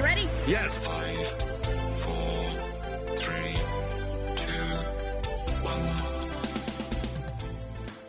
You ready? Yes. Five, four, three, two, one.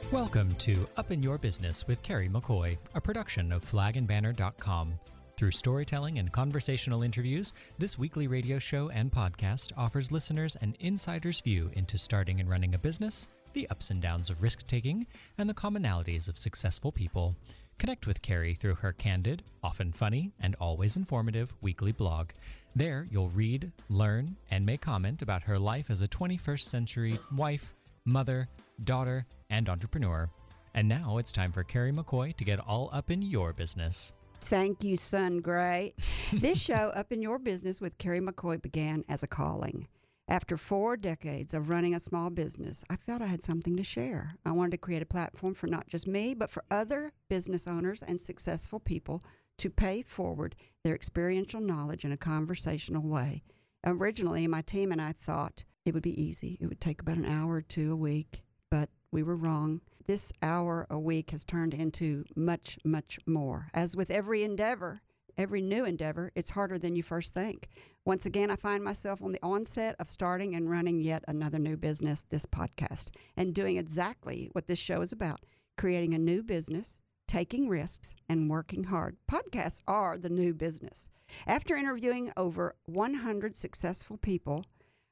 Welcome to Up in Your Business with Carrie McCoy, a production of flagandbanner.com. Through storytelling and conversational interviews, this weekly radio show and podcast offers listeners an insider's view into starting and running a business, the ups and downs of risk taking, and the commonalities of successful people. Connect with Carrie through her candid, often funny, and always informative weekly blog. There, you'll read, learn, and may comment about her life as a 21st century wife, mother, daughter, and entrepreneur. And now it's time for Carrie McCoy to get all up in your business. Thank you, Sun Gray. this show, Up in Your Business with Carrie McCoy, began as a calling. After four decades of running a small business, I felt I had something to share. I wanted to create a platform for not just me, but for other business owners and successful people to pay forward their experiential knowledge in a conversational way. Originally, my team and I thought it would be easy. It would take about an hour or two a week, but we were wrong. This hour a week has turned into much, much more. As with every endeavor, every new endeavor, it's harder than you first think. Once again, I find myself on the onset of starting and running yet another new business, this podcast, and doing exactly what this show is about creating a new business, taking risks, and working hard. Podcasts are the new business. After interviewing over 100 successful people,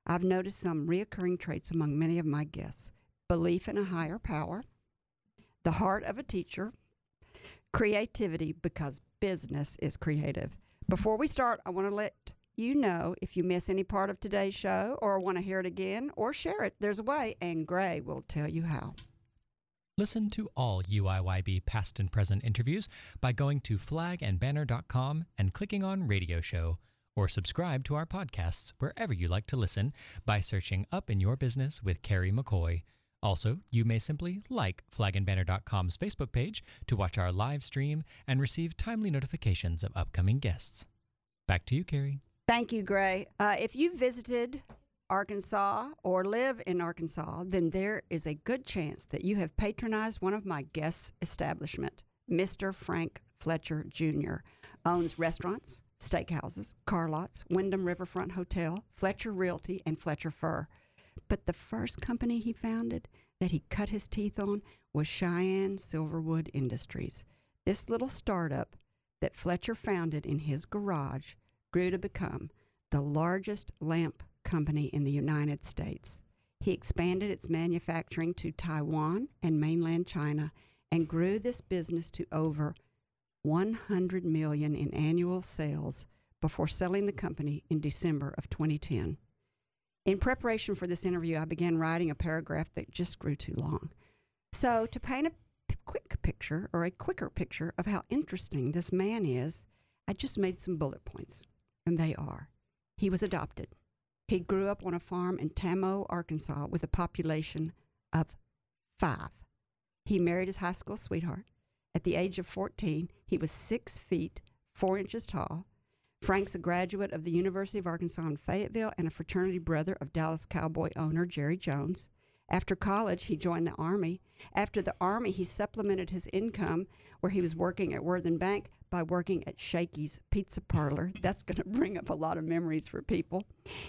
I've noticed some reoccurring traits among many of my guests belief in a higher power, the heart of a teacher, creativity because business is creative. Before we start, I want to let you know if you miss any part of today's show or want to hear it again or share it. There's a way, and Gray will tell you how. Listen to all UIYB past and present interviews by going to flagandbanner.com and clicking on Radio Show, or subscribe to our podcasts wherever you like to listen by searching Up in Your Business with Carrie McCoy. Also, you may simply like flagandbanner.com's Facebook page to watch our live stream and receive timely notifications of upcoming guests. Back to you, Carrie. Thank you, Gray. Uh, if you visited Arkansas or live in Arkansas, then there is a good chance that you have patronized one of my guests' establishment. Mr. Frank Fletcher Jr. owns restaurants, steakhouses, car lots, Wyndham Riverfront Hotel, Fletcher Realty, and Fletcher Fur. But the first company he founded that he cut his teeth on was Cheyenne Silverwood Industries. This little startup that Fletcher founded in his garage grew to become the largest lamp company in the United States. He expanded its manufacturing to Taiwan and mainland China and grew this business to over 100 million in annual sales before selling the company in December of 2010. In preparation for this interview, I began writing a paragraph that just grew too long. So, to paint a quick picture or a quicker picture of how interesting this man is, I just made some bullet points, and they are he was adopted. He grew up on a farm in Tamo, Arkansas, with a population of five. He married his high school sweetheart. At the age of 14, he was six feet, four inches tall. Frank's a graduate of the University of Arkansas in Fayetteville and a fraternity brother of Dallas Cowboy owner Jerry Jones. After college, he joined the Army. After the Army, he supplemented his income where he was working at Worthen Bank by working at Shakey's Pizza Parlor. That's going to bring up a lot of memories for people.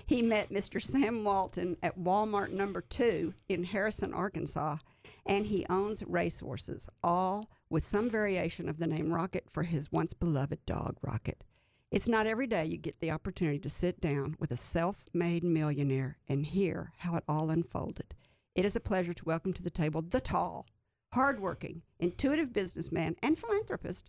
He met Mr. Sam Walton at Walmart number two in Harrison, Arkansas, and he owns racehorses, all with some variation of the name Rocket for his once beloved dog, Rocket. It's not every day you get the opportunity to sit down with a self made millionaire and hear how it all unfolded. It is a pleasure to welcome to the table the tall, hardworking, intuitive businessman and philanthropist,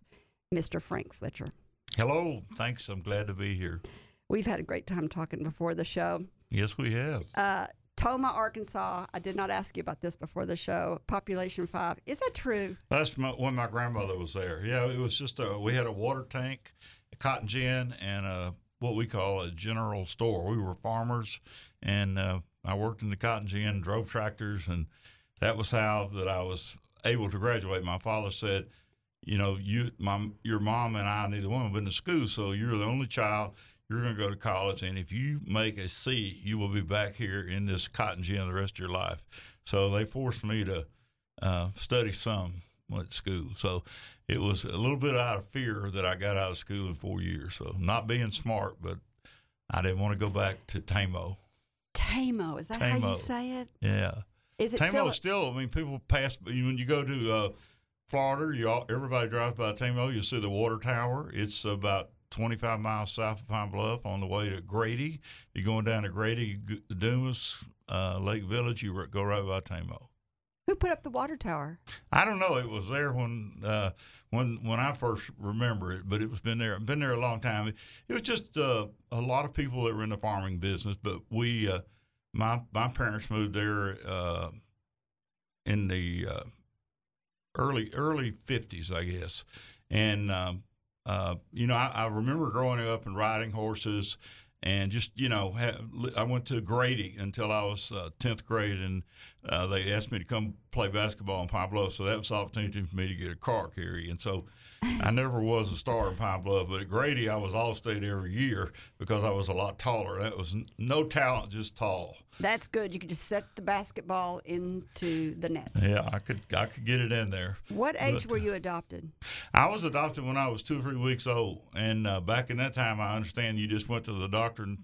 Mr. Frank Fletcher. Hello. Thanks. I'm glad to be here. We've had a great time talking before the show. Yes, we have. Uh, Tamo, Arkansas. I did not ask you about this before the show. Population five. Is that true? That's my, when my grandmother was there. Yeah, it was just a. We had a water tank, a cotton gin, and a what we call a general store. We were farmers, and uh, I worked in the cotton gin, drove tractors, and that was how that I was able to graduate. My father said, "You know, you, my, your mom and I, neither one have been to school, so you're the only child." You're going to go to college, and if you make a C, you will be back here in this cotton gin the rest of your life. So they forced me to uh, study some at school. So it was a little bit out of fear that I got out of school in four years. So not being smart, but I didn't want to go back to TAMO. Tamo, is that how you Tamo. say it? Yeah. Is it Tamo still? is still. I mean, people pass when you go to uh, Florida. You all, everybody drives by Tamo. You see the water tower. It's about 25 miles south of Pine Bluff on the way to Grady. You're going down to Grady, Dumas, uh, Lake Village. You go right by Tamo. who put up the water tower? I don't know. It was there when uh, when when I first remember it, but it was been there been there a long time. It, it was just uh, a lot of people that were in the farming business, but we uh, my my parents moved there uh, in the uh, early early fifties, I guess, and um, uh, you know I, I remember growing up and riding horses. And just you know, ha- I went to Grady until I was uh, tenth grade, and uh, they asked me to come play basketball in Pine Bluff. So that was the opportunity for me to get a car carry. And so I never was a star in Pine Bluff, but at Grady, I was all state every year because I was a lot taller. That was n- no talent, just tall. That's good. You could just set the basketball into the net. Yeah, I could I could get it in there. What age But, were you adopted? I was adopted when I was two or three weeks old, and uh, back in that time, I understand you just went to the doctor and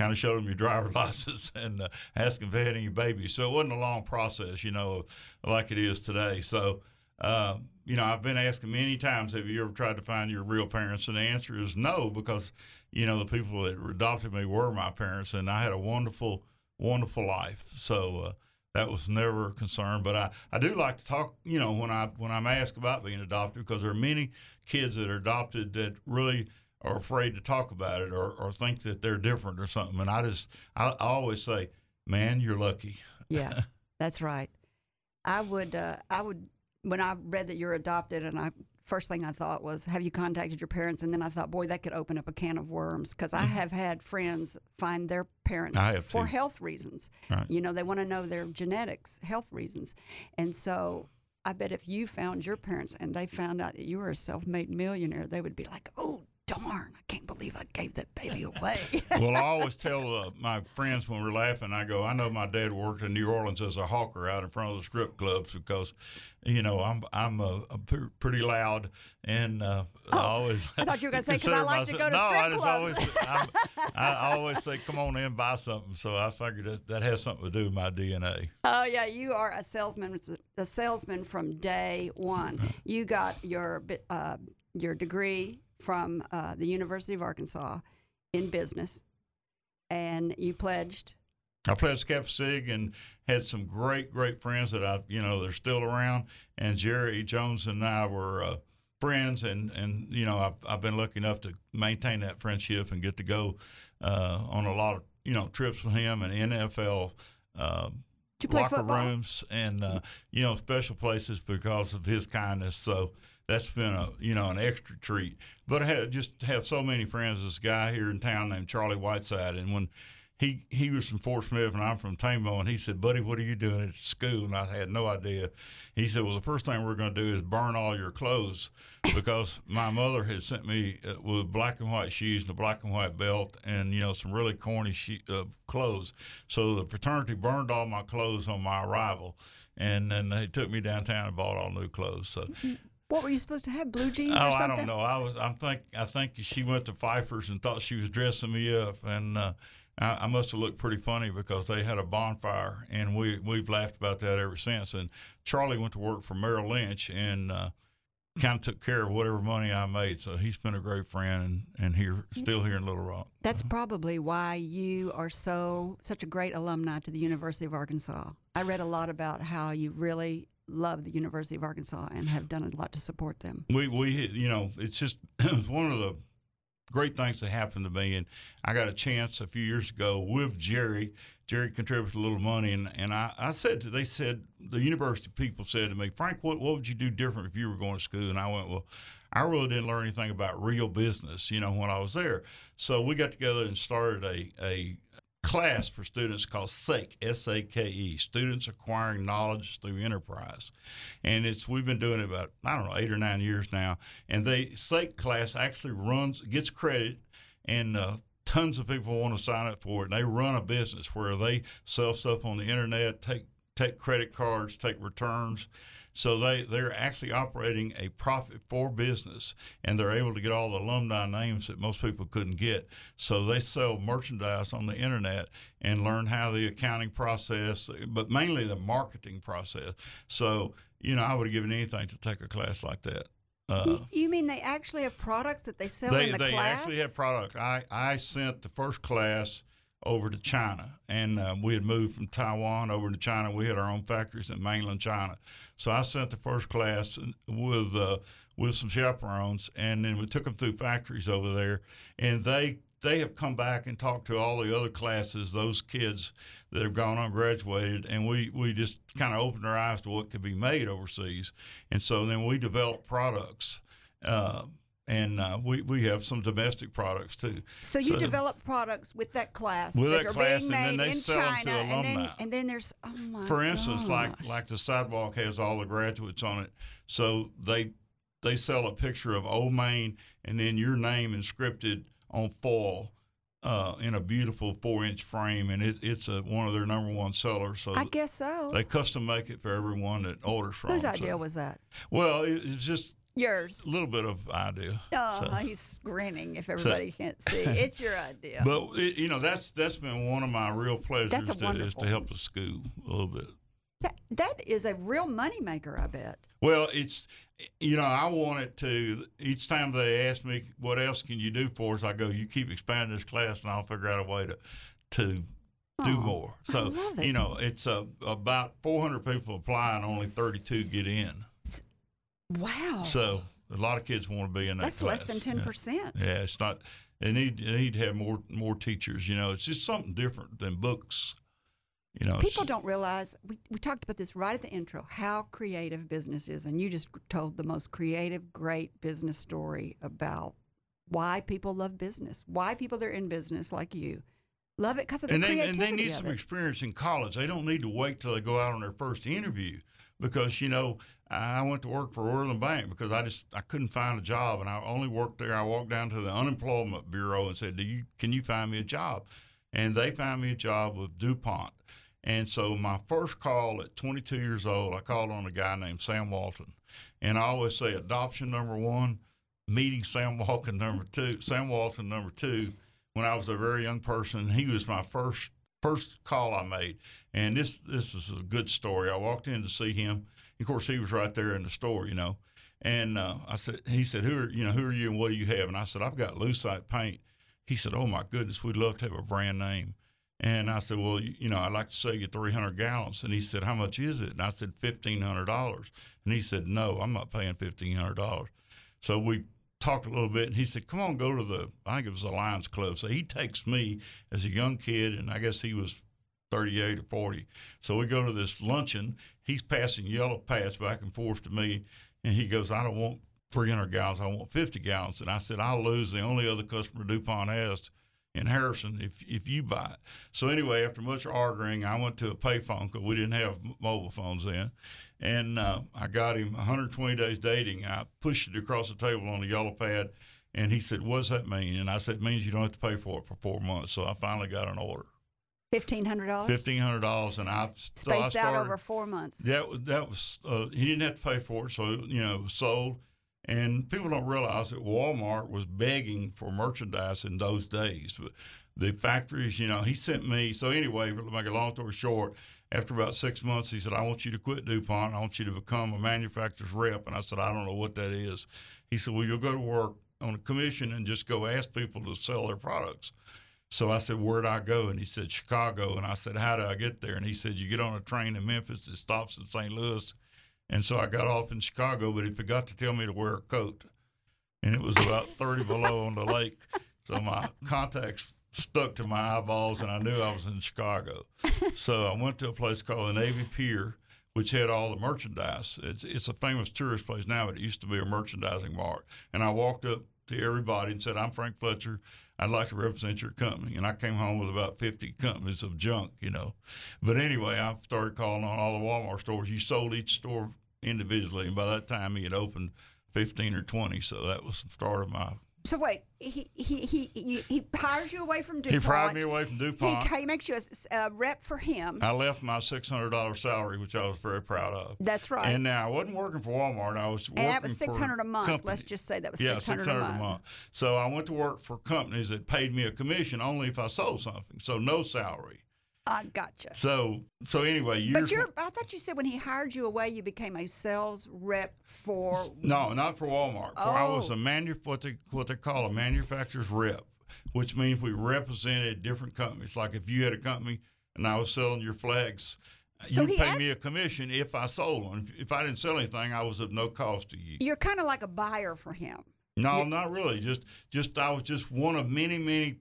kind of showed them your driver's license and uh, asked if they had any babies. So it wasn't a long process, you know, like it is today. So, uh, you know, I've been asking many times, have you ever tried to find your real parents? And the answer is no, because you know the people that adopted me were my parents, and I had a wonderful, wonderful life. So. Uh, that was never a concern. But I, I do like to talk, you know, when I when I'm asked about being adopted, because there are many kids that are adopted that really are afraid to talk about it or, or think that they're different or something. And I just I, I always say, man, you're lucky. Yeah, that's right. I would, uh, I would, when I read that you're adopted, and I first thing I thought was, have you contacted your parents? And then I thought, boy, that could open up a can of worms because I have had friends find their parents Mm-hmm. For too. health reasons. Right. You know, they want to know their genetics, health reasons, and so. I bet if you found your parents and they found out that you were a self-made millionaire, they would be like, "Oh, darn! I can't believe I gave that baby away." well, I always tell uh, my friends when we're laughing, I go, I know my dad worked in New Orleans as a hawker out in front of the strip clubs because, you know, I'm I'm uh, I'm pretty loud and uh, I always. Oh, I thought you were gonna say because I like to go to no, strip I just clubs. always I always say, come on in, buy something. So I figured that, that has something to do with my DNA. Oh yeah, you are a salesman. A salesman from day one. You got your uh, your degree from uh, the University of Arkansas in business, and you pledged. I pledged Kappa Sig and had some great, great friends that I, you know, they're still around. And Jerry Jones and I were uh, friends, and and you know, I've I've been lucky enough to maintain that friendship and get to go uh, on a lot of you know trips with him and NFL. Uh, locker football? rooms and uh, you know special places because of his kindness. So that's been a you know an extra treat. But I had just have so many friends. This guy here in town named Charlie Whiteside, and when he he was from Fort Smith and I'm from Tamo, and he said, "Buddy, what are you doing at school?" And I had no idea. He said, "Well, the first thing we're going to do is burn all your clothes." because my mother had sent me uh, with black and white shoes and a black and white belt and you know some really corny she- uh, clothes. So the fraternity burned all my clothes on my arrival, and then they took me downtown and bought all new clothes. So What were you supposed to have? Blue jeans oh, I don't know. I was I'm think I think she went to Pfeifer's and thought she was dressing me up, and uh, I, I must have looked pretty funny because they had a bonfire, and we we've laughed about that ever since. And Charlie went to work for Merrill Lynch and. Uh, Kind of took care of whatever money I made, so he's been a great friend and, and here still here in Little Rock. That's probably why you are so such a great alumni to the University of Arkansas. I read a lot about how you really love the University of Arkansas and have done a lot to support them. we we you know it's just it was one of the great things that happened to me. And i got a chance a few years ago with jerry. Jerry contributed a little money. And, and I, I said to, they said the university people said to me frank what, what would you do different if you were going to school? And i went well i really didn't learn anything about real business you know when i was there. So we got together and started a, a class for students called SAKE, S-A-K-E, Students Acquiring Knowledge Through Enterprise. And it's we've been doing it about, I don't know, eight or nine years now. And they SAKE class actually runs, gets credit, and uh, tons of people want to sign up for it. And they run a business where they sell stuff on the internet, take take credit cards, take returns. So they they're actually operating a profit for business, and they're able to get all the alumni names that most people couldn't get. So they sell merchandise on the internet and learn how the accounting process, but mainly the marketing process. So you know, I would have given anything to take a class like that. Uh, you mean they actually have products that they sell they in the they class? actually have product. I I sent the first class over to China, and um, we had moved from Taiwan over to China. We had our own factories in mainland China, so I sent the first class with uh, with some chaperones, and then we took them through factories over there, and they they have come back and talked to all the other classes, those kids that have gone on graduated, and we, we just kind of opened our eyes to what could be made overseas. And so then we developed products, uh, and uh, we, we have some domestic products too. So you So- develop products with that class With that that are class, being and then made they in sell 'em to China, and then and then there's oh my For instance, like gosh. like the sidewalk has all the graduates on it, so they they sell a picture of Old Main and then your name inscripted on foil. Uh, in a beautiful four-inch frame, and it, it's a, one of their number one sellers. So I guess so. they custom make it for everyone that orders from. Whose them. idea So- was that? Well, it, it's just Yours. a little bit of idea. Oh, So- he's grinning if everybody can't see. It's your idea. But it, you know, that's that's been one of my real pleasures That's a to, is to help the school a little bit. that, that is a real moneymaker, I bet. Well, it's you know, I want it to each time they ask me what else can you do for us, I go, you keep expanding this class, and I'll figure out a way to to do more. So you know, it's uh, about 400 people apply, and only 32 get in. Wow. So a lot of kids want to be in that. That's less than ten Yeah. percent. Yeah, it's not. They need they need to have more more teachers. You know, it's just something different than books. You know, People don't realize we, we talked about this right at the intro how creative business is, and you just told the most creative, great business story about why people love business, why people that are in business like you love it because of the and they creativity and they need some it. experience in college. They don't need to wait till they go out on their first interview because you know I went to work for Worthen Bank because I just I couldn't find a job and I only worked there. I walked down to the unemployment bureau and said, "Do you can you find me a job?" And they found me a job with DuPont. And so my first call at 22 years old, I called on a guy named Sam Walton, and I always say adoption number one, meeting Sam Walton number two, Sam Walton number two. When I was a very young person, he was my first first call I made, and this this is a good story. I walked in to see him. Of course, he was right there in the store, you know. And uh, I said, he said, "Who are you know? Who are you, and what do you have?" And I said, "I've got Lucite paint." He said, "Oh my goodness, we'd love to have a brand name." And I said, "Well, you, you know, I'd like to sell you 300 gallons." And he said, "How much is it?" And I said, $1,500. And he said, "No, I'm not paying $1,500." So we talked a little bit, and he said, "Come on, go to the I think it was the Lions Club." So he takes me as a young kid, and I guess he was 38 or 40. So we go to this luncheon. He's passing yellow pads back and forth to me, and he goes, "I don't want 300 gallons. I want 50 gallons." And I said, "I'll lose. The only other customer DuPont has." In Harrison, if if you buy it. So anyway, after much arguing, I went to a payphone because we didn't have mobile phones then, and uh, I got him 120 days dating. I pushed it across the table on a yellow pad, and he said, "What does that mean?" And I said, "It means you don't have to pay for it for four months." So I finally got an order, Fifteen hundred dollars fifteen hundred dollars, and I so I spaced out over four months. that that was uh, he didn't have to pay for it, so you know it was sold. And people don't realize that Walmart was begging for merchandise in those days. But the factories, you know, he sent me. So anyway, to make a long story short, after about six months, he said, "I want you to quit DuPont. I want you to become a manufacturer's rep." And I said, "I don't know what that is." He said, "Well, you'll go to work on a commission and just go ask people to sell their products." So I said, Where'd I go? And he said, Chicago. And I said, How do I get there? And he said, You get on a train in Memphis that stops in St. Louis. And so I got off in Chicago, but he forgot to tell me to wear a coat. And it was about 30 below on the lake. So my contacts stuck to my eyeballs, and I knew I was in Chicago. So I went to a place called the Navy Pier, which had all the merchandise. It's, it's a famous tourist place now, but it used to be a merchandising mart. And I walked up to everybody and said, I'm Frank Fletcher. I'd like to represent your company. And I came home with about 50 companies of junk, you know. But anyway, I started calling on all the Walmart stores. You sold each store individually. And by that time, he had opened 15 or 20. So that was the start of my So wait, he he he he, he hires you away from DuPont. He pried me away from He, DuPont. he makes you a rep for him. I left my six hundred dollar salary, which I was very proud of. That's right. And now I wasn't working for Walmart. I was working and that was six hundred a month. Let's just say that was yeah, six hundred a month. So I went to work for companies that paid me a commission only if I sold something. So no salary. I gotcha. So so anyway, years. But you're, I thought you said when he hired you away, you became a sales rep for. No, not for Walmart. For I was Oh. a manu- what they what they call a manufacturer's rep, which means we represented different companies. Like if you had a company and I was selling your flags, So you pay act- me a commission if I sold them. If, if I didn't sell anything, I was of no cost to you. You're kind of like a buyer for him. No, not really. Just just I was just one of many many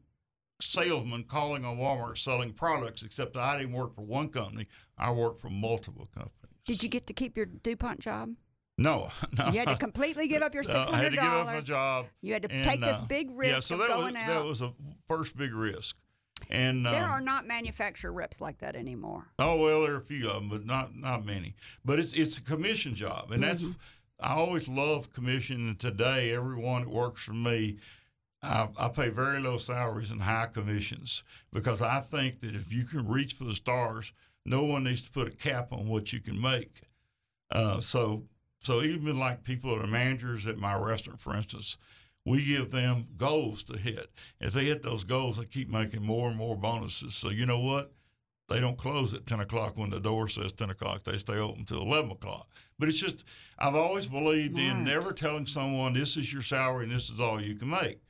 salesmen calling on Walmart selling products. Except that I didn't work for one company. I worked for multiple companies. Did you get to keep your DuPont job? No, no. You had to completely give up your six I had to give up my dollars. job. You had to and, take this uh, big risk yeah, so of that going was, out. That was a first big risk. And there um, are not manufacturer reps like that anymore. oh well, there are a few of them, but not not many. But it's it's a commission job, and that's Mm-hmm. I always love commission. And today, everyone that works for me, I, I pay very low salaries and high commissions because I think that if you can reach for the stars, no one needs to put a cap on what you can make. Uh, so so even like people that are managers at my restaurant, for instance, we give them goals to hit. If they hit those goals, they keep making more and more bonuses. So you know what? They don't close at ten o'clock when the door says ten o'clock. They stay open till eleven o'clock. But it's just I've always believed in never telling someone this is your salary and this is all you can make.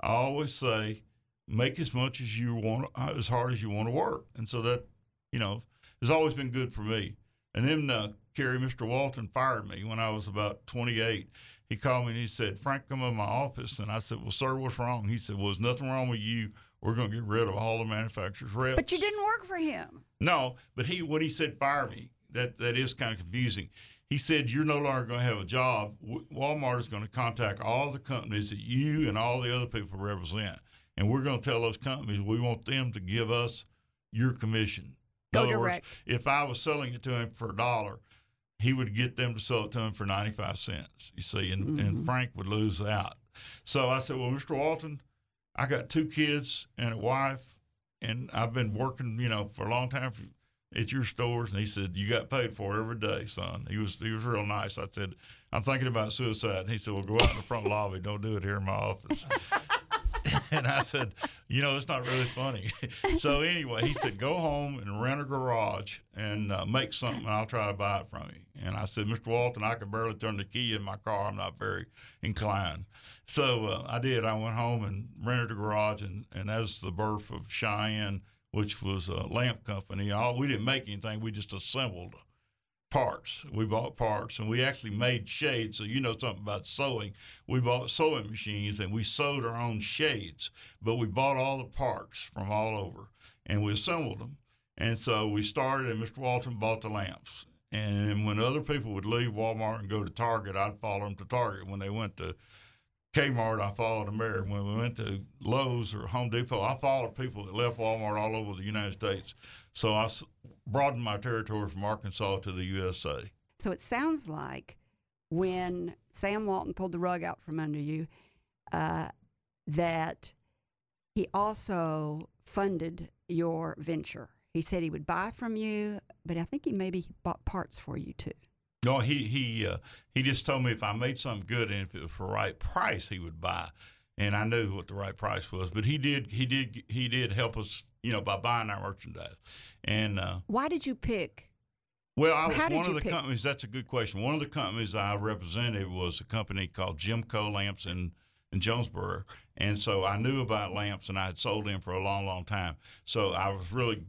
I always say make as much as you want, as hard as you want to work, and so that you know has always been good for me. And then uh, Carrie, Mr. Walton fired me when I was about 28. He called me and he said, Frank, come in my office. And I said, Well, sir, what's wrong? He said, Well, there's nothing wrong with you. We're going to get rid of all the manufacturers' reps. But you didn't work for him. No, but he when he said fire me, that that is kind of confusing. He said you're no longer going to have a job. Walmart is going to contact all the companies that you and all the other people represent, and we're going to tell those companies we want them to give us your commission. In Go other direct. words, if I was selling it to him for a dollar, he would get them to sell it to him for ninety five cents. You see, and, Mm-hmm. and Frank would lose out. So I said, well, Mr. Walton, I got two kids and a wife, and I've been working, you know, for a long time for, at your stores. And he said, you got paid for every day, son. He was he was real nice. I said, I'm thinking about suicide. And he said, well, go out in the front lobby. Don't do it here in my office. and I said, you know, it's not really funny. so anyway, he said, go home and rent a garage and uh, make something, and I'll try to buy it from you. And I said, Mr. Walton, I can barely turn the key in my car. I'm not very inclined. So uh, I did. I went home and rented a garage, and, and that's the birth of Cheyenne, which was a lamp company. All we didn't make anything; we just assembled parts. We bought parts, and we actually made shades. So you know something about sewing. We bought sewing machines, and we sewed our own shades. But we bought all the parts from all over, and we assembled them. And so we started, and Mr. Walton bought the lamps. And when other people would leave Walmart and go to Target, I'd follow them to Target. When they went to Kmart, I followed them mayor. When we went to Lowe's or Home Depot, I followed people that left Walmart all over the United States. So I broadened my territory from Arkansas to the USA. So it sounds like when Sam Walton pulled the rug out from under you, uh, that he also funded your venture. He said he would buy from you, but I think he maybe bought parts for you too. No, he he uh, he just told me if I made something good and if it was for the right price, he would buy. And I knew what the right price was. But he did he did he did help us, you know, by buying our merchandise. And uh, Why did you pick? well, I was one of the pick- companies. That's a good question. One of the companies I represented was a company called Jimco Lamps in in Jonesboro, and so I knew about lamps, and I had sold them for a long, long time. So I was really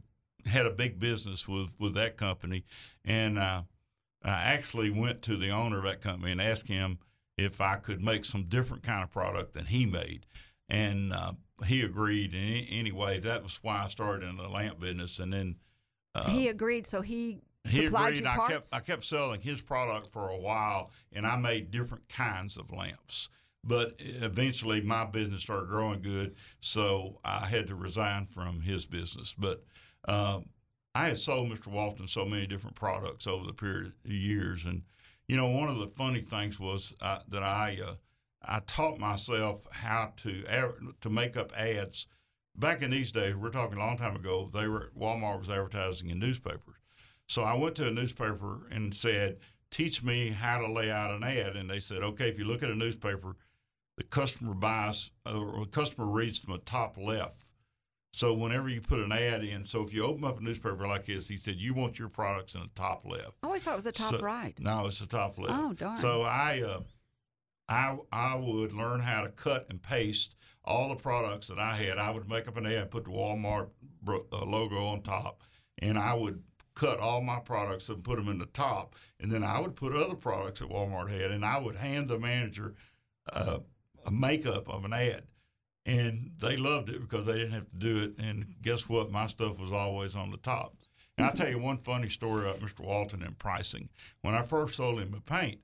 had a big business with with that company, and uh, I actually went to the owner of that company and asked him if I could make some different kind of product than he made, and uh, he agreed. And anyway, that was why I started in the lamp business, and then. Uh, he agreed, so he, he supplied agreed. you and I parts. kept I kept selling his product for a while, and I made different kinds of lamps. But eventually, my business started growing good, so I had to resign from his business. But um, I had sold Mr. Walton so many different products over the period of years, and you know, one of the funny things was uh, that I uh, I taught myself how to to make up ads. Back in these days, we're talking a long time ago. They were Walmart was advertising in newspapers, so I went to a newspaper and said, "Teach me how to lay out an ad." And they said, "Okay, if you look at a newspaper, the customer buys or the customer reads from the top left." So whenever you put an ad in, so if you open up a newspaper like this, he said you want your products in the top left. I always thought it was the top So- right. No, it's the top left. Oh, darn. So I, uh, I, I would learn how to cut and paste all the products that I had. I would make up an ad, put the Walmart bro- uh, logo on top, and I would cut all my products and put them in the top, and then I would put other products that Walmart had, and I would hand the manager uh, a makeup of an ad. And they loved it because they didn't have to do it. And guess what? My stuff was always on the top. And I'll tell you one funny story about Mr. Walton and pricing. When I first sold him the paint,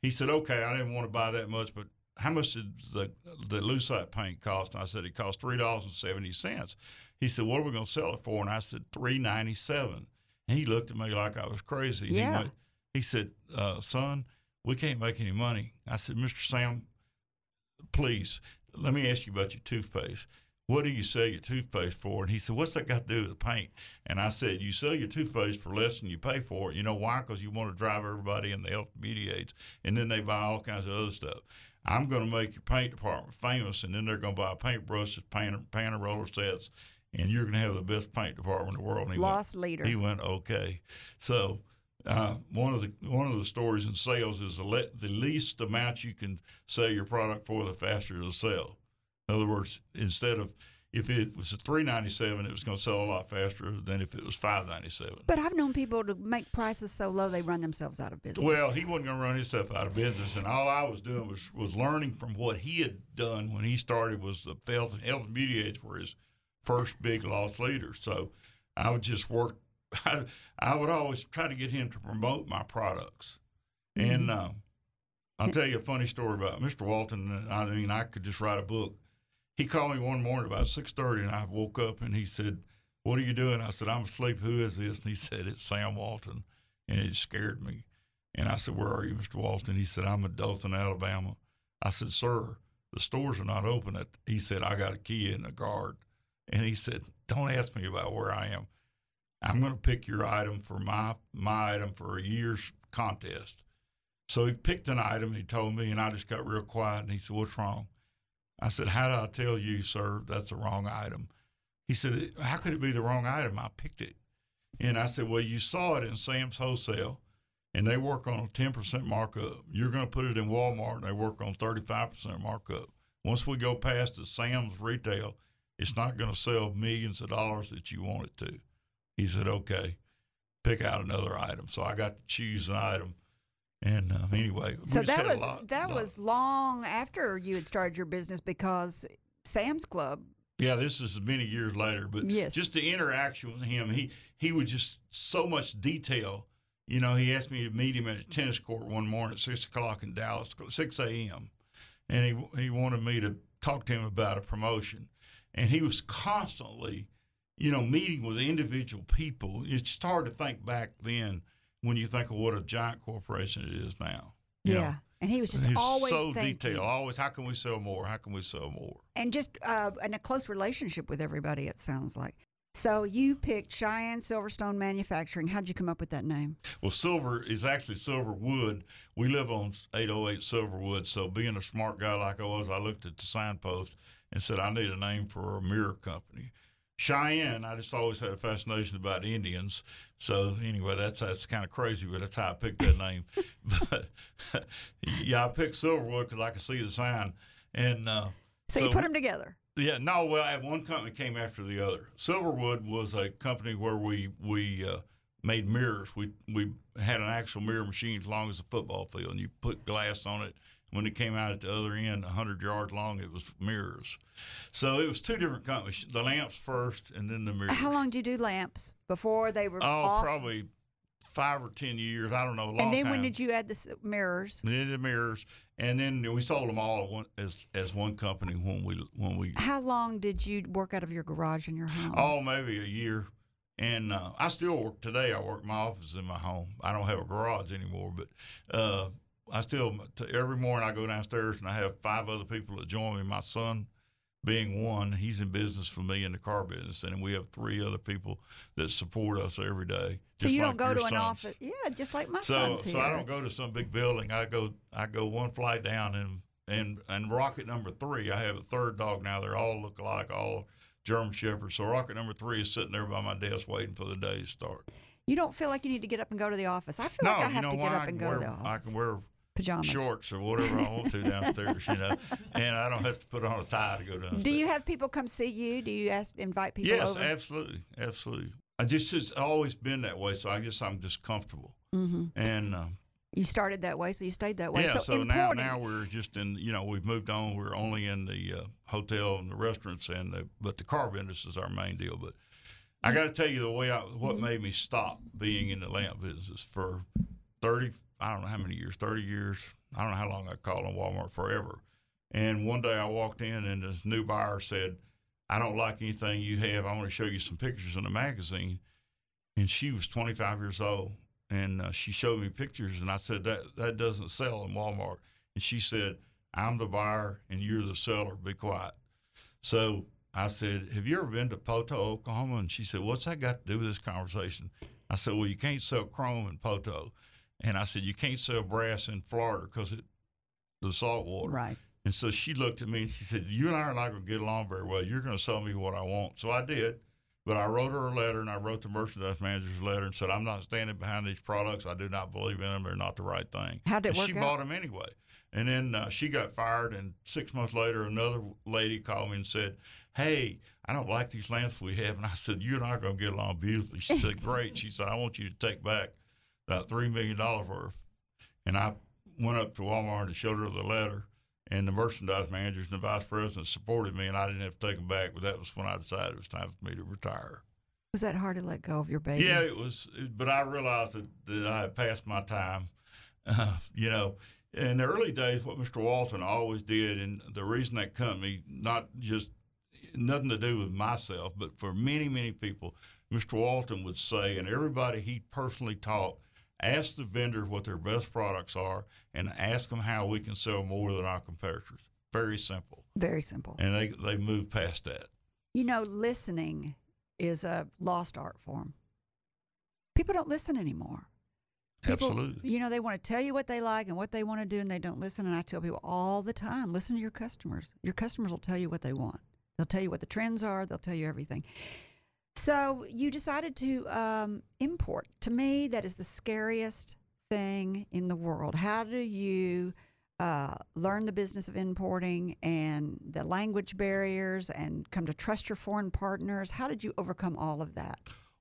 he said, "Okay, I didn't want to buy that much, but how much did the the lucite paint cost?" And I said, "It cost three dollars and seventy cents." He said, "What are we going to sell it for?" And I said, 397 And he looked at me like I was crazy. Yeah. He, went, he said, uh, "Son, we can't make any money." I said, "Mr. Sam, please let me ask you about your toothpaste." What do you sell your toothpaste for? And he said, What's that got to do with the paint? And I said, You sell your toothpaste for less than you pay for it. You know why? Because you want to drive everybody in the health and aids. And then they buy all kinds of other stuff. I'm going to make your paint department famous, and then they're going to buy paintbrushes, paint, paint roller sets, and you're going to have the best paint department in the world. And he went- Loss leader. he went okay. So uh, one of the one of the stories in sales is the, le- the least amount you can sell your product for, the faster it'll sell. In other words, instead of if it was a three ninety seven, it was going to sell a lot faster than if it was five ninety seven. But I've known people to make prices so low they run themselves out of business. Well, he wasn't going to run himself out of business, and all I was doing was was learning from what he had done when he started. Was the health, health and beauty aids were his first big loss leader. So I would just work. I, I would always try to get him to promote my products, and uh, I'll tell you a funny story about Mr. Walton. I mean, I could just write a book. He called me one morning about six thirty, and I woke up, and he said, "What are you doing?" I said, "I'm asleep. Who is this?" And he said, "It's Sam Walton," and it scared me. And I said, "Where are you, Mr. Walton?" He said, "I'm in Dothan, Alabama." I said, "Sir, the stores are not open." At, he said, "I got a key in the guard," and he said, "Don't ask me about where I am. I'm going to pick your item for my my item for a year's contest." So he picked an item. He told me, and I just got real quiet. And he said, "What's wrong?" I said, "How do I tell you, sir, that's the wrong item?" He said, "How could it be the wrong item? I picked it." And I said, "Well, you saw it in Sam's Wholesale." and they work on a 10% markup. You're going to put it in Walmart and they work on 35% markup. Once we go past the Sam's retail, it's not going to sell millions of dollars that you want it to. He said, okay, pick out another item. So I got to choose an item. And um, anyway, so that was lot- that lot- was long after you had started your business because Sam's Club. Yeah, this is many years later, but Yes. just the interaction with him, he he would just so much detail. You know, he asked me to meet him at a tennis court one morning at six o'clock in Dallas, six a.m., and he he wanted me to talk to him about a promotion, and he was constantly, you know, meeting with individual people. It's hard to think back then when you think of what a giant corporation it is now. you know. Yeah. And he was just He's always so thinking, detailed. Always, how can we sell more? How can we sell more? and just uh, in a close relationship with everybody. It sounds like. So you picked Cheyenne Silverstone Manufacturing. How'd you come up with that name? Well, silver is actually Silverwood. We live on 808 Silverwood, so being a smart guy like I was, I looked at the signpost and said, I need a name for a mirror company. Cheyenne, I just always had a fascination about Indians. So anyway, that's that's kind of crazy, but that's how I picked that name. but yeah, I picked Silverwood because I could see the sign, and uh, So, you put them together. yeah, no. Well, I- one company came after the other. Silverwood was a company where we we uh, made mirrors. We we had an actual mirror machine as long as a football field, and you put glass on it. When it came out at the other end, 100 yards long, it was mirrors. So it was two different companies: the lamps first, and then the mirrors. How long did you do lamps before they were Oh, off? probably five or ten years. I don't know. A long and then when did you add the mirrors? Then the mirrors, and then we sold them all as as one company when we when we How long did you work out of your garage in your home? Oh, maybe a year. And uh, I still work today. I work my office in my home. I don't have a garage anymore, but uh, I still every morning I go downstairs and I have five other people that join me. My son being one, he's in business for me in the car business, and we have three other people that support us every day. So you don't go to an office. Yeah, just like my So, son's here. so I don't go to some big building. I go, I go one flight down, and and and rocket number three. I have a third dog now. They all look alike, all German shepherds. So rocket number three is sitting there by my desk waiting for the day to start. You don't feel like you need to get up and go to the office. I feel no, like I you have know to get I up and go wear, to the I can wear Pajamas. shorts or whatever I want to downstairs, you know, and I don't have to put on a tie to go downstairs. Do you have people come see you? Do you ask invite people Yes, over? absolutely, absolutely. I just it's always been that way, so I guess I'm just comfortable. hmm And uh, You started that way, so you stayed that way. yeah, so, so, now now we're just in. You know, we've moved on. We're only in the uh, hotel and the restaurants, and the, but the car business is our main deal. But I got to tell you the way I, what Mm-hmm. made me stop being in the lamp business for thirty. I don't know how many years, thirty years. I don't know how long I called on Walmart forever. And one day I walked in, and this new buyer said, "I don't like anything you have. I want to show you some pictures in the magazine." And she was 25 years old, and uh, she showed me pictures, and I said, "That that doesn't sell in Walmart." And she said, "I'm the buyer, and you're the seller. Be quiet." So I said, "Have you ever been to Poteau, Oklahoma?" And she said, "What's that got to do with this conversation?" I said, "Well, you can't sell chrome in Poteau," and I said, "You can't sell brass in Florida because it the salt water." right? And so she looked at me and she said, You and I are not going to get along very well. You're going to sell me what I want. So I did. But I wrote her a letter and I wrote the merchandise manager's letter and said, I'm not standing behind these products. I do not believe in them. They're not the right thing. And work she out? bought them anyway. And then uh, she got fired. And six months later, another lady called me and said, Hey, I don't like these lamps we have. And I said, You and I are going to get along beautifully. She said, Great. She said, I want you to take back about $3 million worth. And I went up to Walmart and showed her the letter. And the merchandise managers and the vice president supported me, and I didn't have to take them back. But that was when I decided it was time for me to retire. Was that hard to let go of your baby? Yeah, it was, but I realized that, that I had passed my time. Uh, you know, in the early days, what Mr. Walton always did, and the reason that company, not just nothing to do with myself, but for many, many people, Mr. Walton would say, and everybody he personally taught, ask the vendor what their best products are and ask them how we can sell more than our competitors. Very simple. Very simple. And they, they moved past that. You know, listening is a lost art form. People don't listen anymore. People, Absolutely. You know, they want to tell you what they like and what they want to do, and they don't listen. And I tell people all the time listen to your customers. Your customers will tell you what they want, they'll tell you what the trends are, they'll tell you everything. So you decided to um, import. To me, that is the scariest thing in the world. How do you uh, learn the business of importing and the language barriers and come to trust your foreign partners? How did you overcome all of that?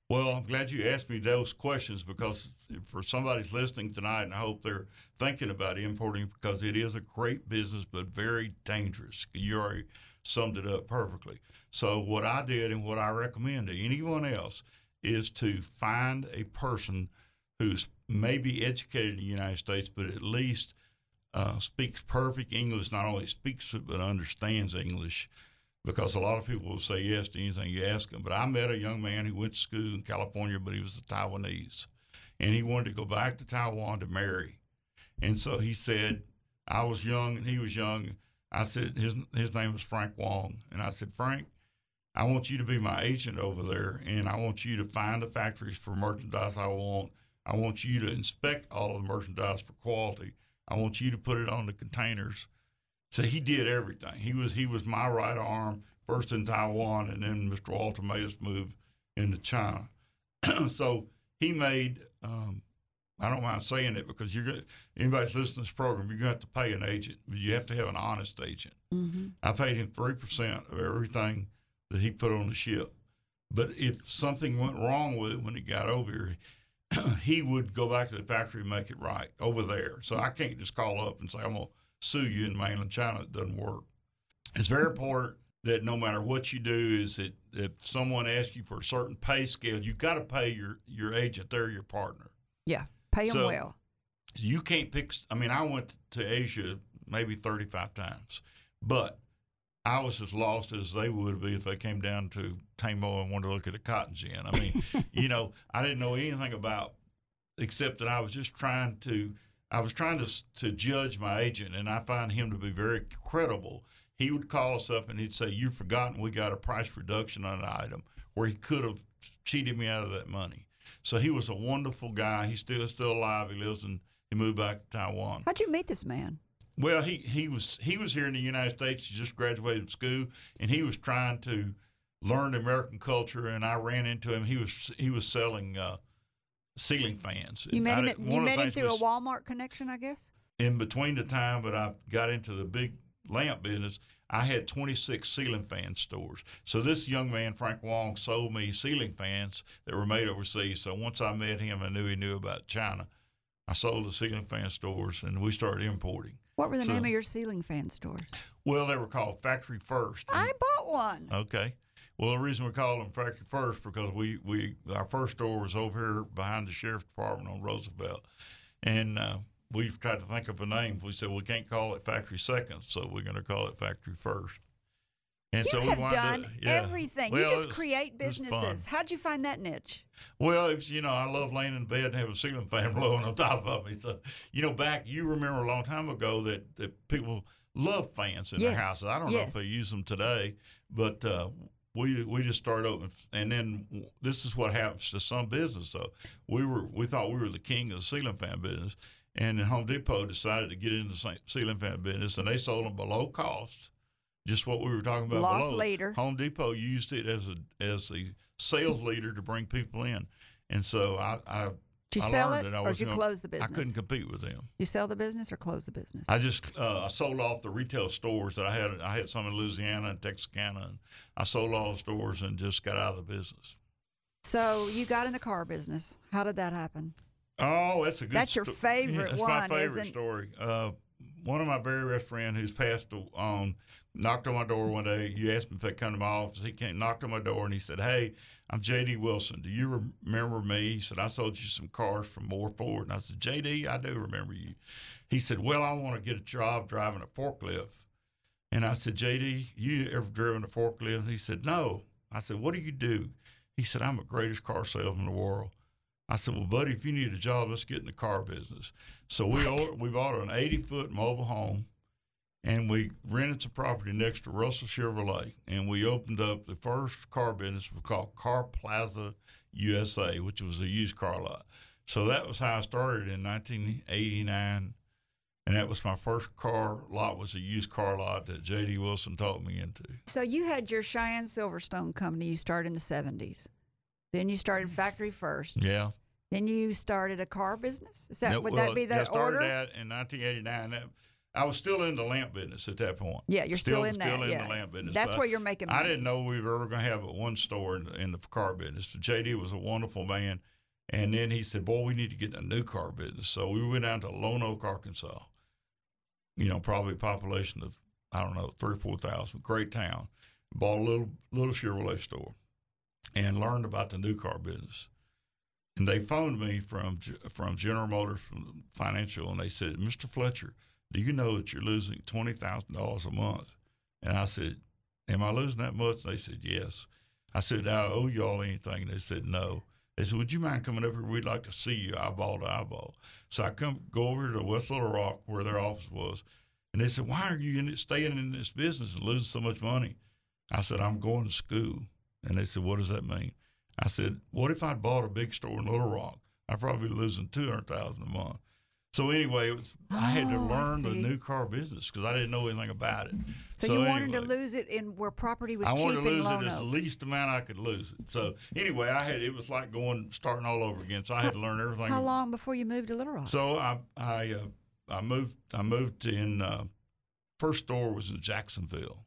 Well, I'm glad you asked me those questions because for somebody's listening tonight, and I hope they're thinking about importing because it is a great business, but very dangerous. You already summed it up perfectly. So, what I did and what I recommend to anyone else is to find a person who's maybe educated in the United States, but at least uh, speaks perfect English, not only speaks it, but understands English because a lot of people will say yes to anything you ask them. But I met a young man who went to school in California, but he was a Taiwanese, and he wanted to go back to Taiwan to marry. And so he said, I was young and he was young. I said his his name was Frank Wong, and I said, Frank, I want you to be my agent over there, and I want you to find the factories for merchandise I want. I want you to inspect all of the merchandise for quality. I want you to put it on the containers. So he did everything. He was he was my right arm first in Taiwan, and then Mr. Walton made us move into China. so he made. Um, I don't mind saying it because you're gonna, anybody's listening to this program, you're gonna have to pay an agent, but you have to have an honest agent. Mm-hmm. I paid him three percent of everything that he put on the ship. But if something went wrong with it when it got over here, he would go back to the factory and make it right over there. So I can't just call up and say I'm gonna sue you in mainland China. It doesn't work. It's very important that no matter what you do, is that if someone asks you for a certain pay scale, you've got to pay your your agent. They're your partner. Yeah, pay them So- well. You can't pick. I mean, I went to Asia maybe 35 times, but I was as lost as they would be if they came down to Tamo and wanted to look at a cotton gin. I mean, you know, I didn't know anything about except that I was just trying to I was trying to to judge my agent, and I find him to be very credible. He would call us up and he'd say, "You've forgotten we got a price reduction on an item," where he could have cheated me out of that money. So he was a wonderful guy. He's still still alive. He lives in. He moved back to Taiwan. How'd you meet this man? Well, he, he was he was here in the United States. He just graduated from school, and he was trying to learn American culture. And I ran into him. He was he was selling uh, ceiling fans. You met him. At, you met him through a Walmart connection, I guess. In between the time, but I got into the big lamp business. I had 26 ceiling fan stores. So this young man, Frank Wong, sold me ceiling fans that were made overseas. So once I met him, I knew he knew about China. I sold the ceiling fan stores, and we started importing. What were the So- name of your ceiling fan stores? Well, they were called Factory First. I bought one. Okay. Well, the reason we called them Factory First because we, we our first store was over here behind the sheriff's department on Roosevelt, and uh, we tried to think of a name. We said we can't call it Factory Second, so we're going to call it Factory First. And You so we have done yeah. everything. Well, you just create it was fun. businesses. How'd you find that niche? Well, it's you know I love laying in bed and have a ceiling fan blowing on top of me. So you know back you remember a long time ago that, that people love fans in Yes. their houses. I don't know if they use them today, but uh, we we just started open, and then this is what happens to some business. though. we were we thought we were the king of the ceiling fan business, and then Home Depot decided to get into the ceiling fan business, and they sold them below cost. Just what we were talking about. Loss below. leader. Home Depot used it as a as a sales leader to bring people in, and so I, I Did you I sell learned it, that I or was did you gonna- close the business? I couldn't compete with them. You sell the business or close the business? I just uh, I sold off the retail stores that I had. I had some in Louisiana and Texarkana, and I sold all the stores and just got out of the business. so you got in the car business. How did that happen? Oh, that's a good. Story. That's your sto- favorite that's one, my favorite isn't- story. Uh, one of my very best friend who's passed on knocked on my door one day. You asked him if I'd come to my office. He came, knocked on my door, and he said, "Hey, I'm J.D. Wilson. Do you remember me?" He said, "I sold you some cars from Moore Ford." And I said, "J.D., I do remember you." He said, "Well, I want to get a job driving a forklift." And I said, "J.D., you ever driven a forklift?" He said, "No." I said, "What do you do?" He said, "I'm the greatest car salesman in the world." I said, "Well, buddy, if you need a job, let's get in the car business." So we ordered, we bought an 80 foot mobile home, and we rented some property next to Russell Chevrolet, and we opened up the first car business we called Car Plaza USA, which was a used car lot. So that was how I started in 1989, and that was my first car lot was a used car lot that J.D. Wilson taught me into. So you had your Cheyenne Silverstone company. You started in the seventies. Then you started factory first. Yeah. Then you started a car business. Is that No, would well, that be yeah, I started order? that in 1989. I was still in the lamp business at that point. Yeah, you're still, in that. Still in yeah. the lamp business. That's but where you're making Money. I didn't know we were ever going to have one store in, in the car business. JD was a wonderful man. And then he said, Boy, we need to get in a new car business. So we went down to Lonoke, Arkansas. You know, probably a population of, I don't know, three or 4,000. Great town. Bought a little, little Chevrolet store and learned about the new car business. And they phoned me from from General Motors from Financial, and they said, "Mr. Fletcher, do you know that you're losing twenty thousand dollars a month?" And I said, "Am I losing that much?" And they said, "Yes." I said, "Do I owe y'all anything?" They said, "No." They said, "Would you mind coming up here? We'd like to see you eyeball to eyeball." So I come go over to West Little Rock where their office was, and they said, "Why are you in it, staying in this business and losing so much money?" I said, "I'm going to school," and they said, "What does that mean?" I said, "What if I'd bought a big store in Little Rock? I'd probably be losing two hundred thousand a month." So anyway, it was, I had to Oh, learn the new car business because I didn't know anything about it. so, you wanted to lose it in where property was I cheap wanted to lose it as the least amount I could lose it. So anyway, I had it was like going starting all over again. So I had to learn everything. How long before you moved to Little Rock? So I I uh, I moved I moved in uh, first store was in Jacksonville,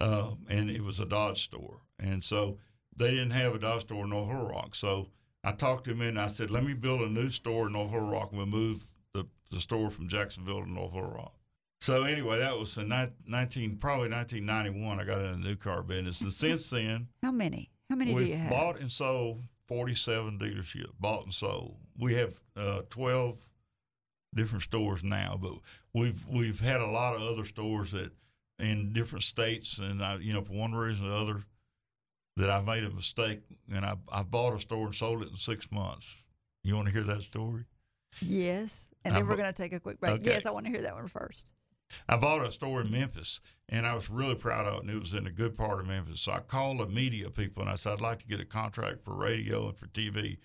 uh, and it was a Dodge store, and so they didn't have a Dodge store in North Little Rock. So I talked to him and I said, "Let me build a new store in North Little Rock. And We'll move the the store from Jacksonville to North Little Rock." So anyway, that was in nineteen probably nineteen ninety one. I got in the new car business, and since then How many? How many do you have? bought and sold 47 dealerships, bought and sold. We have uh, 12 different stores now, but we've we've had a lot of other stores that in different states, and I, you know, for one reason or the other, that I made a mistake, and I I bought a store and sold it in six months. You want to hear that story? Yes. And I then we're going to take a quick break. Okay. Yes, I want to hear that one first. I bought a store in Memphis, and I was really proud of it, and it was in a good part of Memphis. So I called the media people, and I said, I'd like to get a contract for radio and for TV.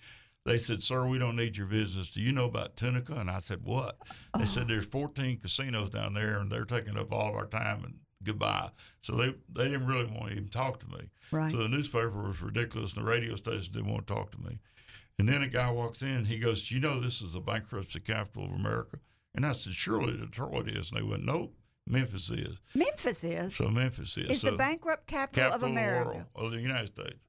They said, Sir, we don't need your business. Do you know about Tunica? And I said, What? They said, oh. There's 14 casinos down there, and they're taking up all of our time, and goodbye. So they, they didn't really want to even talk to me. Right. So the newspaper was ridiculous, and the radio station didn't want to talk to me. And then a guy walks in. He goes, "You know this is the bankruptcy capital of America." And I said, "Surely Detroit is." And they went, "Nope, Memphis is." Memphis is. So Memphis is. It's so the bankrupt capital, capital of America. world of the United States.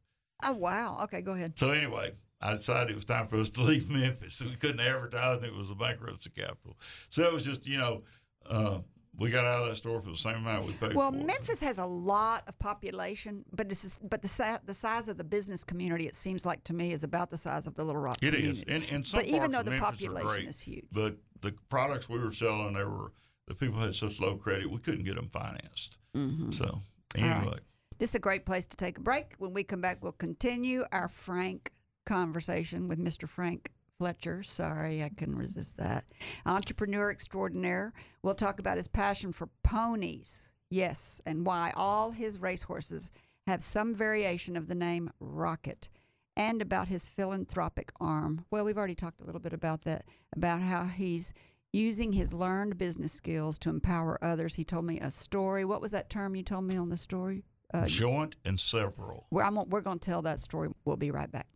Oh, wow. Okay, go ahead. So anyway, I decided it was time for us to leave Memphis. We couldn't advertise, and it was the bankruptcy capital. So it was just, you know, uh, we got out of that store for the same amount we paid Well, it. Memphis has a lot of population, but this is, but the the size of the business community, it seems like to me, is about the size of the Little Rock It community. is, and, and some But even though of the Memphis population great, is huge. but the products we were selling, they were the people had such low credit, we couldn't get them financed. Mm-hmm. So right. anyway, This is a great place to take a break. When we come back, we'll continue our frank conversation with Mr. Frank Fletcher. Sorry, I couldn't resist that. Entrepreneur extraordinaire. We'll talk about his passion for ponies. Yes, and why all his racehorses have some variation of the name Rocket. And about his philanthropic arm. Well, we've already talked a little bit about that, about how he's using his learned business skills to empower others. He told me a story. What was that term you told me on the story? Uh, joint and several. we're, I'm, we're going to tell that story. We'll be right back.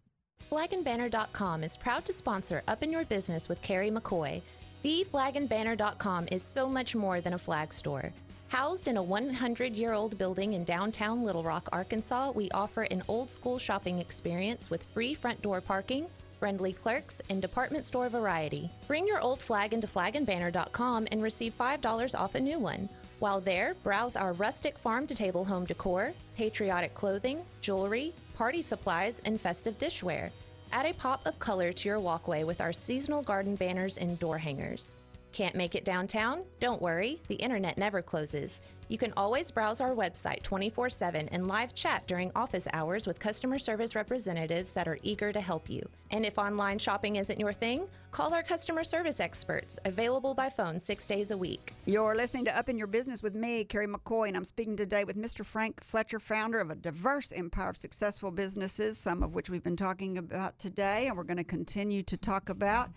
Flagandbanner.com is proud to sponsor Up in Your Business with Carrie McCoy. TheFlagandBanner.com is so much more than a flag store. Housed in a 100 year old building in downtown Little Rock, Arkansas, we offer an old school shopping experience with free front door parking, friendly clerks, and department store variety. Bring your old flag into flagandbanner.com and receive $5 off a new one. While there, browse our rustic farm to table home decor, patriotic clothing, jewelry, party supplies, and festive dishware. Add a pop of color to your walkway with our seasonal garden banners and door hangers. Can't make it downtown? Don't worry, the internet never closes. You can always browse our website 24 7 and live chat during office hours with customer service representatives that are eager to help you. And if online shopping isn't your thing, call our customer service experts, available by phone six days a week. You're listening to Up in Your Business with me, Carrie McCoy, and I'm speaking today with Mr. Frank Fletcher, founder of a diverse empire of successful businesses, some of which we've been talking about today, and we're going to continue to talk about.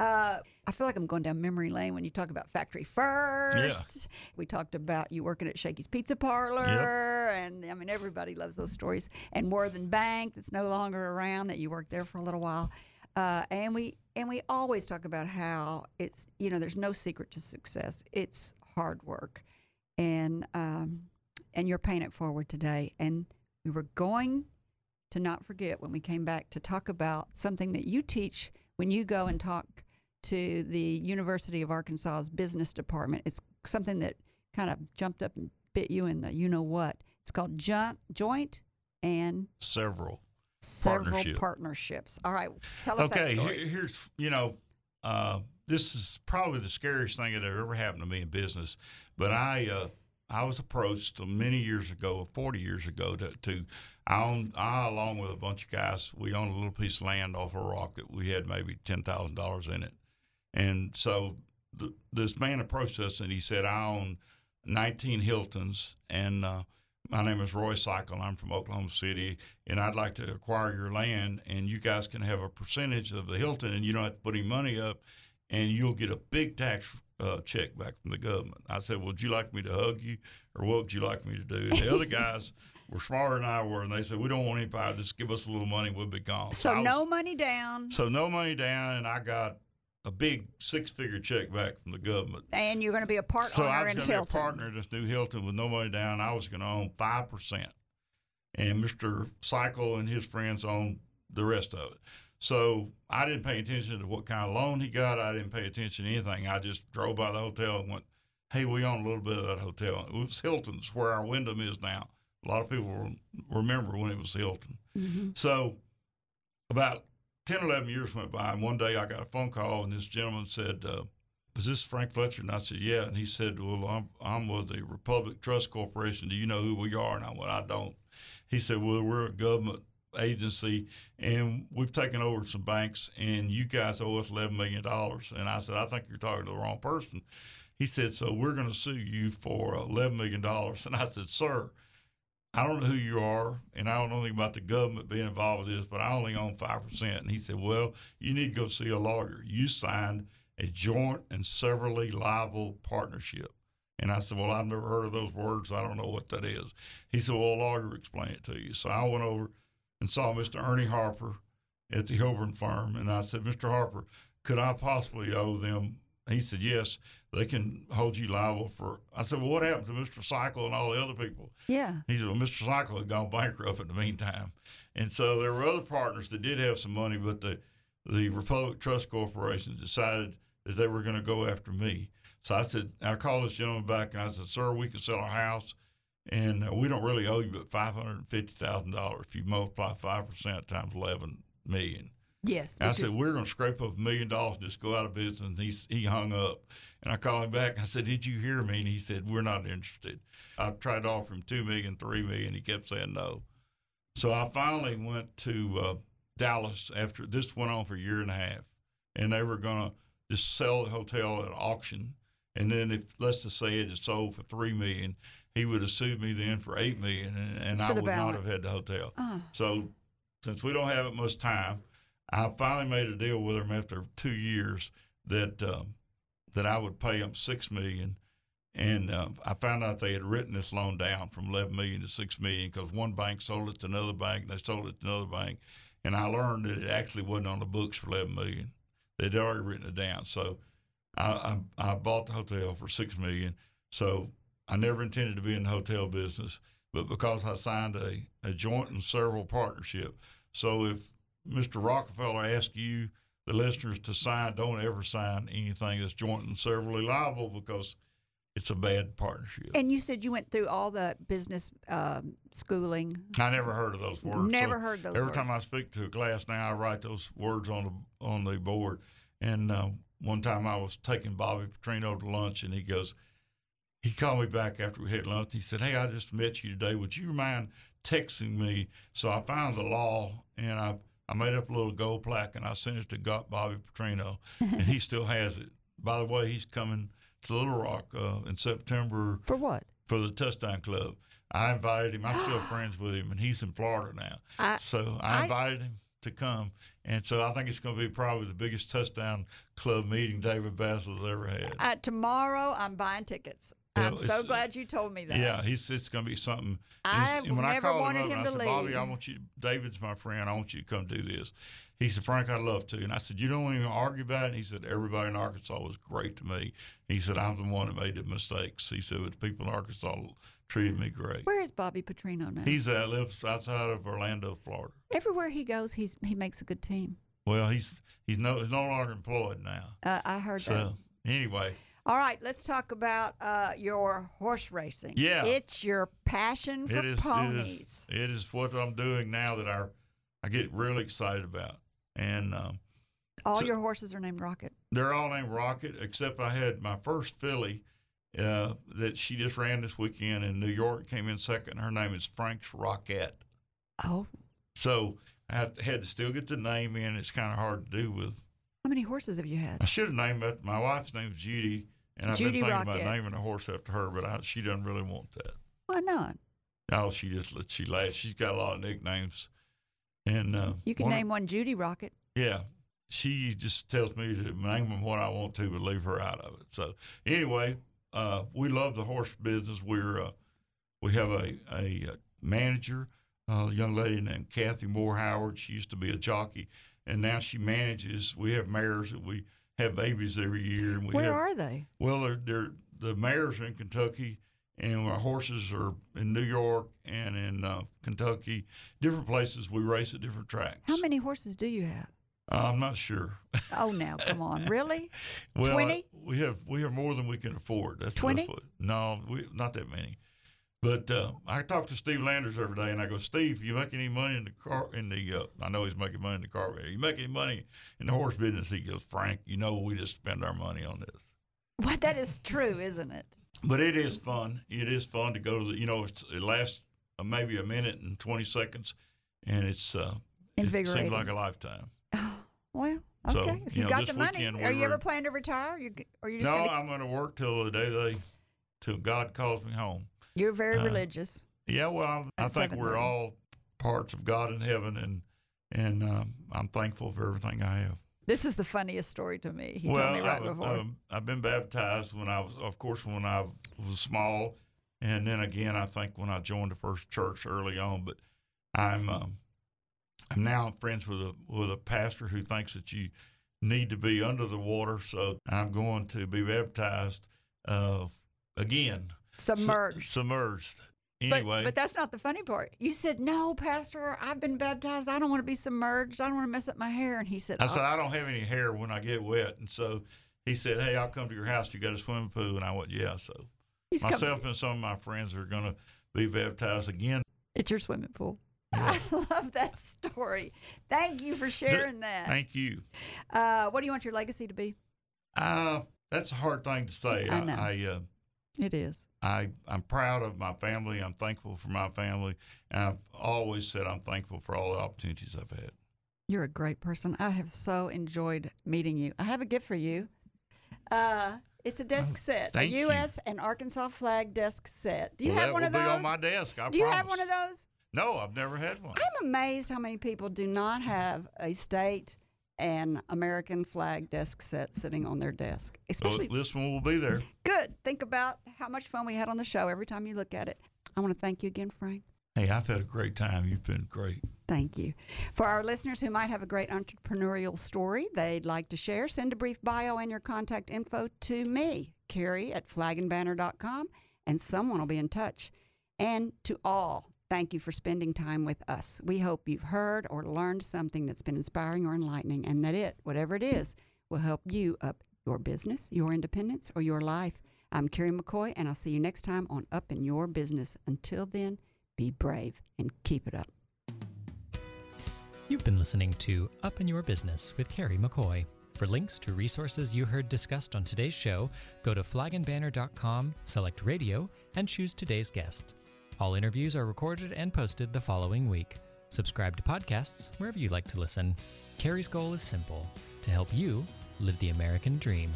Uh, I feel like I'm going down memory lane when you talk about Factory First. We talked about you working at Shakey's Pizza Parlor, and I mean, everybody loves those stories. And Worthen Bank, that's no longer around, that you worked there for a little while. Uh, and we and we always talk about how it's you know there's no secret to success. It's hard work, and um, and you're paying it forward today. And we were going to not forget when we came back to talk about something that you teach when you go and talk to the University of Arkansas's business department. It's something that kind of jumped up and bit you in the you know what. It's called joint, joint and Several. several Partnership. partnerships. All right, tell us that Okay, here's you know, uh, this is probably the scariest thing that ever happened to me in business. But I uh, I was approached many years ago, forty years ago, to, to I own I along with a bunch of guys, we owned a little piece of land off a rock that we had maybe ten thousand dollars in it, and so the, this man approached us and he said, I own nineteen Hiltons and. Uh, my name is Roy Cycle. I'm from Oklahoma City, and I'd like to acquire your land, and you guys can have a percentage of the Hilton, and you don't have to put any money up, and you'll get a big tax uh, check back from the government. I said, well, Would you like me to hug you, or what would you like me to do? And the other guys were smarter than I were, and they said, We don't want any power. Just give us a little money, we'll be gone. So I was- no money down, so no money down, and I got a big six-figure check back from the government. and you're going to be a part So I was going to be a partner in this new Hilton with no money down. I was going to own five percent, and Mr. Cycle and his friends owned the rest of it. So I didn't pay attention to what kind of loan he got. I didn't pay attention to anything. I just drove by the hotel and went, "Hey, we own a little bit of that hotel. It was Hilton's, where our Wyndham is now. A lot of people remember when it was Hilton. Mm-hmm. So about 10, 11 years went by, and one day I got a phone call, and this gentleman said, uh, is this Frank Fletcher? And I said, yeah. And he said, well, I'm, I'm with the Resolution Trust Corporation. Do you know who we are? And I went, I don't. He said, well, we're a government agency, and we've taken over some banks, and you guys owe us eleven million dollars." And I said, "I think you're talking to the wrong person." He said, "So we're going to sue you for eleven million dollars." And I said, "Sir." I don't know who you are, and I don't know anything about the government being involved with this, but I only own 5%. And he said, Well, you need to go see a lawyer. You signed a joint and severally liable partnership. And I said, Well, I've never heard of those words. I don't know what that is. He said, Well, a lawyer will explain it to you. So I went over and saw Mr. Ernie Harper at the Hilburn firm. And I said, Mr. Harper, could I possibly owe them? He said, Yes, they can hold you liable for. I said, Well, what happened to Mr. Cycle and all the other people? Yeah. He said, Well, Mr. Cycle had gone bankrupt in the meantime. And so there were other partners that did have some money, but the, the Resolution Trust Corporation decided that they were going to go after me. So I said, I called this gentleman back and I said, Sir, we can sell our house and we don't really owe you but $550,000 if you multiply 5% times 11 million. Yes. I said, We're going to scrape up a million dollars and just go out of business. And he, he hung up. And I called him back. I said, Did you hear me? And he said, We're not interested. I tried to offer him two million, three million. He kept saying no. So I finally went to uh, Dallas after this went on for a year and a half. And they were going to just sell the hotel at auction. And then if let's just say it had sold for three million, he would have sued me then for eight million, and, and I would not have had the hotel. Oh. So since we don't have much time, I finally made a deal with them after two years that um, that I would pay them six million, and uh, I found out they had written this loan down from eleven million to six million because one bank sold it to another bank, and they sold it to another bank, and I learned that it actually wasn't on the books for eleven million. They'd already written it down, so I, I, I bought the hotel for six million. So I never intended to be in the hotel business, but because I signed a, a joint and several partnership. So if Mr. Rockefeller asks you, the listeners, to sign, don't ever sign anything that's joint and severally liable because it's a bad partnership. And you said you went through all the business um, schooling. I never heard of those words. Never heard those Every time I speak to a class now, I write those words on the on the board. And uh, one time I was taking Bobby Petrino to lunch, and he goes, he called me back after we had lunch. He said, "Hey, I just met you today. Would you mind texting me?" So I found the law, and I I made up a little gold plaque, and I sent it to Go- Bobby Petrino, and he still has it. By the way, he's coming to Little Rock uh, in September For what? for the Touchdown Club. I invited him. I'm still friends with him, and he's in Florida now. I- so I I- invited him to come, and so I think it's going to be probably the biggest Touchdown Club meeting David Bazzel's ever had. Uh, tomorrow, I'm buying tickets. Yeah, I'm so glad you told me that. yeah, he's it's going to be something. I and when I never called wanted him, up him and I to said, Bobby, I want you. David's my friend. I want you to come do this. He said, Frank, I'd love to. And I said, You don't even argue about it. And he said, Everybody in Arkansas was great to me. He said, I'm the one that made the mistakes. He said, But the people in Arkansas treated me great. Where is Bobby Petrino now? He's uh, lives outside of Orlando, Florida. Everywhere he goes, he's he makes a good team. Well, he's he's no he's no longer employed now. Uh, I heard that. So anyway, All right, let's talk about uh, your horse racing. Yeah. it's your passion for it is, it ponies. is it is what I'm doing now that I I get really excited about, and um, All so- your horses are named Rocket. they're all named Rocket except I had my first filly. Uh, that she just ran this weekend in New York, came in second. Her name is Frank's Rocket. Oh, So I had, had to still get the name in. It's kind of hard to do with how many horses have you had? I should have named it. My wife's name's Judy, and I've Judy been thinking about naming a horse after her, but I, she doesn't really want that. Why not? No, she just she laugh. She's got a lot of nicknames, and uh, You can one of- name one Judy Rocket. Yeah, she just tells me to name them what I want to, but leave her out of it. So anyway, uh, we love the horse business. We're uh, we have a a uh, manager, uh, a young lady named Kathy Moore Howard. She used to be a jockey, and now she manages. We have mares that we have babies every year, and we Where have are they? well, they're, they're the mares in Kentucky, and our horses are in New York and in uh, Kentucky, different places. We race at different tracks. How many horses do you have? Uh, I'm not sure. Oh, now come on, really? well, 20? we have we have more than we can afford. That's 20? no, we not that many. But uh, I talk to Steve Landers every day, and I go, Steve, you make any money in the car? In the uh, I know he's making money in the car. You make any money in the horse business? He goes, Frank, you know we just spend our money on this. Well, that is true, isn't it? But it is fun. It is fun to go to the, you know, it's, it lasts uh, maybe a minute and 20 seconds. and it's uh, invigorating. it seems like a lifetime. Well, So, okay. if you you know, got the money, weekend are we you ever planning to retire? You or you just No, gonna, I'm going to work till the day they, till God calls me home. You're very uh, religious. Yeah, well, I At think we're 7:30. all parts of God in heaven, and and um, I'm thankful for everything I have. This is the funniest story to me. He well, told me right I, before. um, I've been baptized when I was, of course, when I was small, and then again, I think when I joined the first church early on. But I'm um, I'm now friends with a with a pastor who thinks that you need to be under the water, so I'm going to be baptized uh, again, Su- Submerged. submerged. But, Anyway, but that's not the funny part. You said, "No, Pastor, I've been baptized. I don't want to be submerged. I don't want to mess up my hair." And he said, I said, "Oh." I don't have any hair when I get wet. And so he said, Hey, I'll come to your house. You got a swimming pool? And I went, Yeah. So He's coming. myself and some of my friends are going to be baptized again. It's your swimming pool. I love that story. Thank you for sharing that. Thank you. Uh, what do you want your legacy to be? Uh, that's a hard thing to say. I know. I, uh, It is. I, I'm proud of my family. I'm thankful for my family. And I've always said I'm thankful for all the opportunities I've had. You're a great person. I have so enjoyed meeting you. I have a gift for you. Uh, it's a desk set, a Oh, thank you. U.S. and Arkansas flag desk set. Do you Well, have that one will of those? be on my desk. I Do you have one of those? No, I've never had one. I'm amazed how many people do not have a state and American flag desk set sitting on their desk. Well, Especially this one will be there. good. Think about how much fun we had on the show every time you look at it. I want to thank you again, Frank. Hey, I've had a great time. You've been great. Thank you. For our listeners who might have a great entrepreneurial story they'd like to share, send a brief bio and your contact info to me, Carrie at flagandbanner.com, and someone will be in touch. And to all, thank you for spending time with us. We hope you've heard or learned something that's been inspiring or enlightening, and that it, whatever it is, will help you up your business, your independence, or your life. I'm Carrie McCoy, and I'll see you next time on Up in Your Business. Until then, be brave and keep it up. You've been listening to Up in Your Business with Carrie McCoy. For links to resources you heard discussed on today's show, go to flagandbanner.com, select radio, and choose today's guest. All interviews are recorded and posted the following week. Subscribe to podcasts wherever you like to listen. Carrie's goal is simple to help you live the American dream.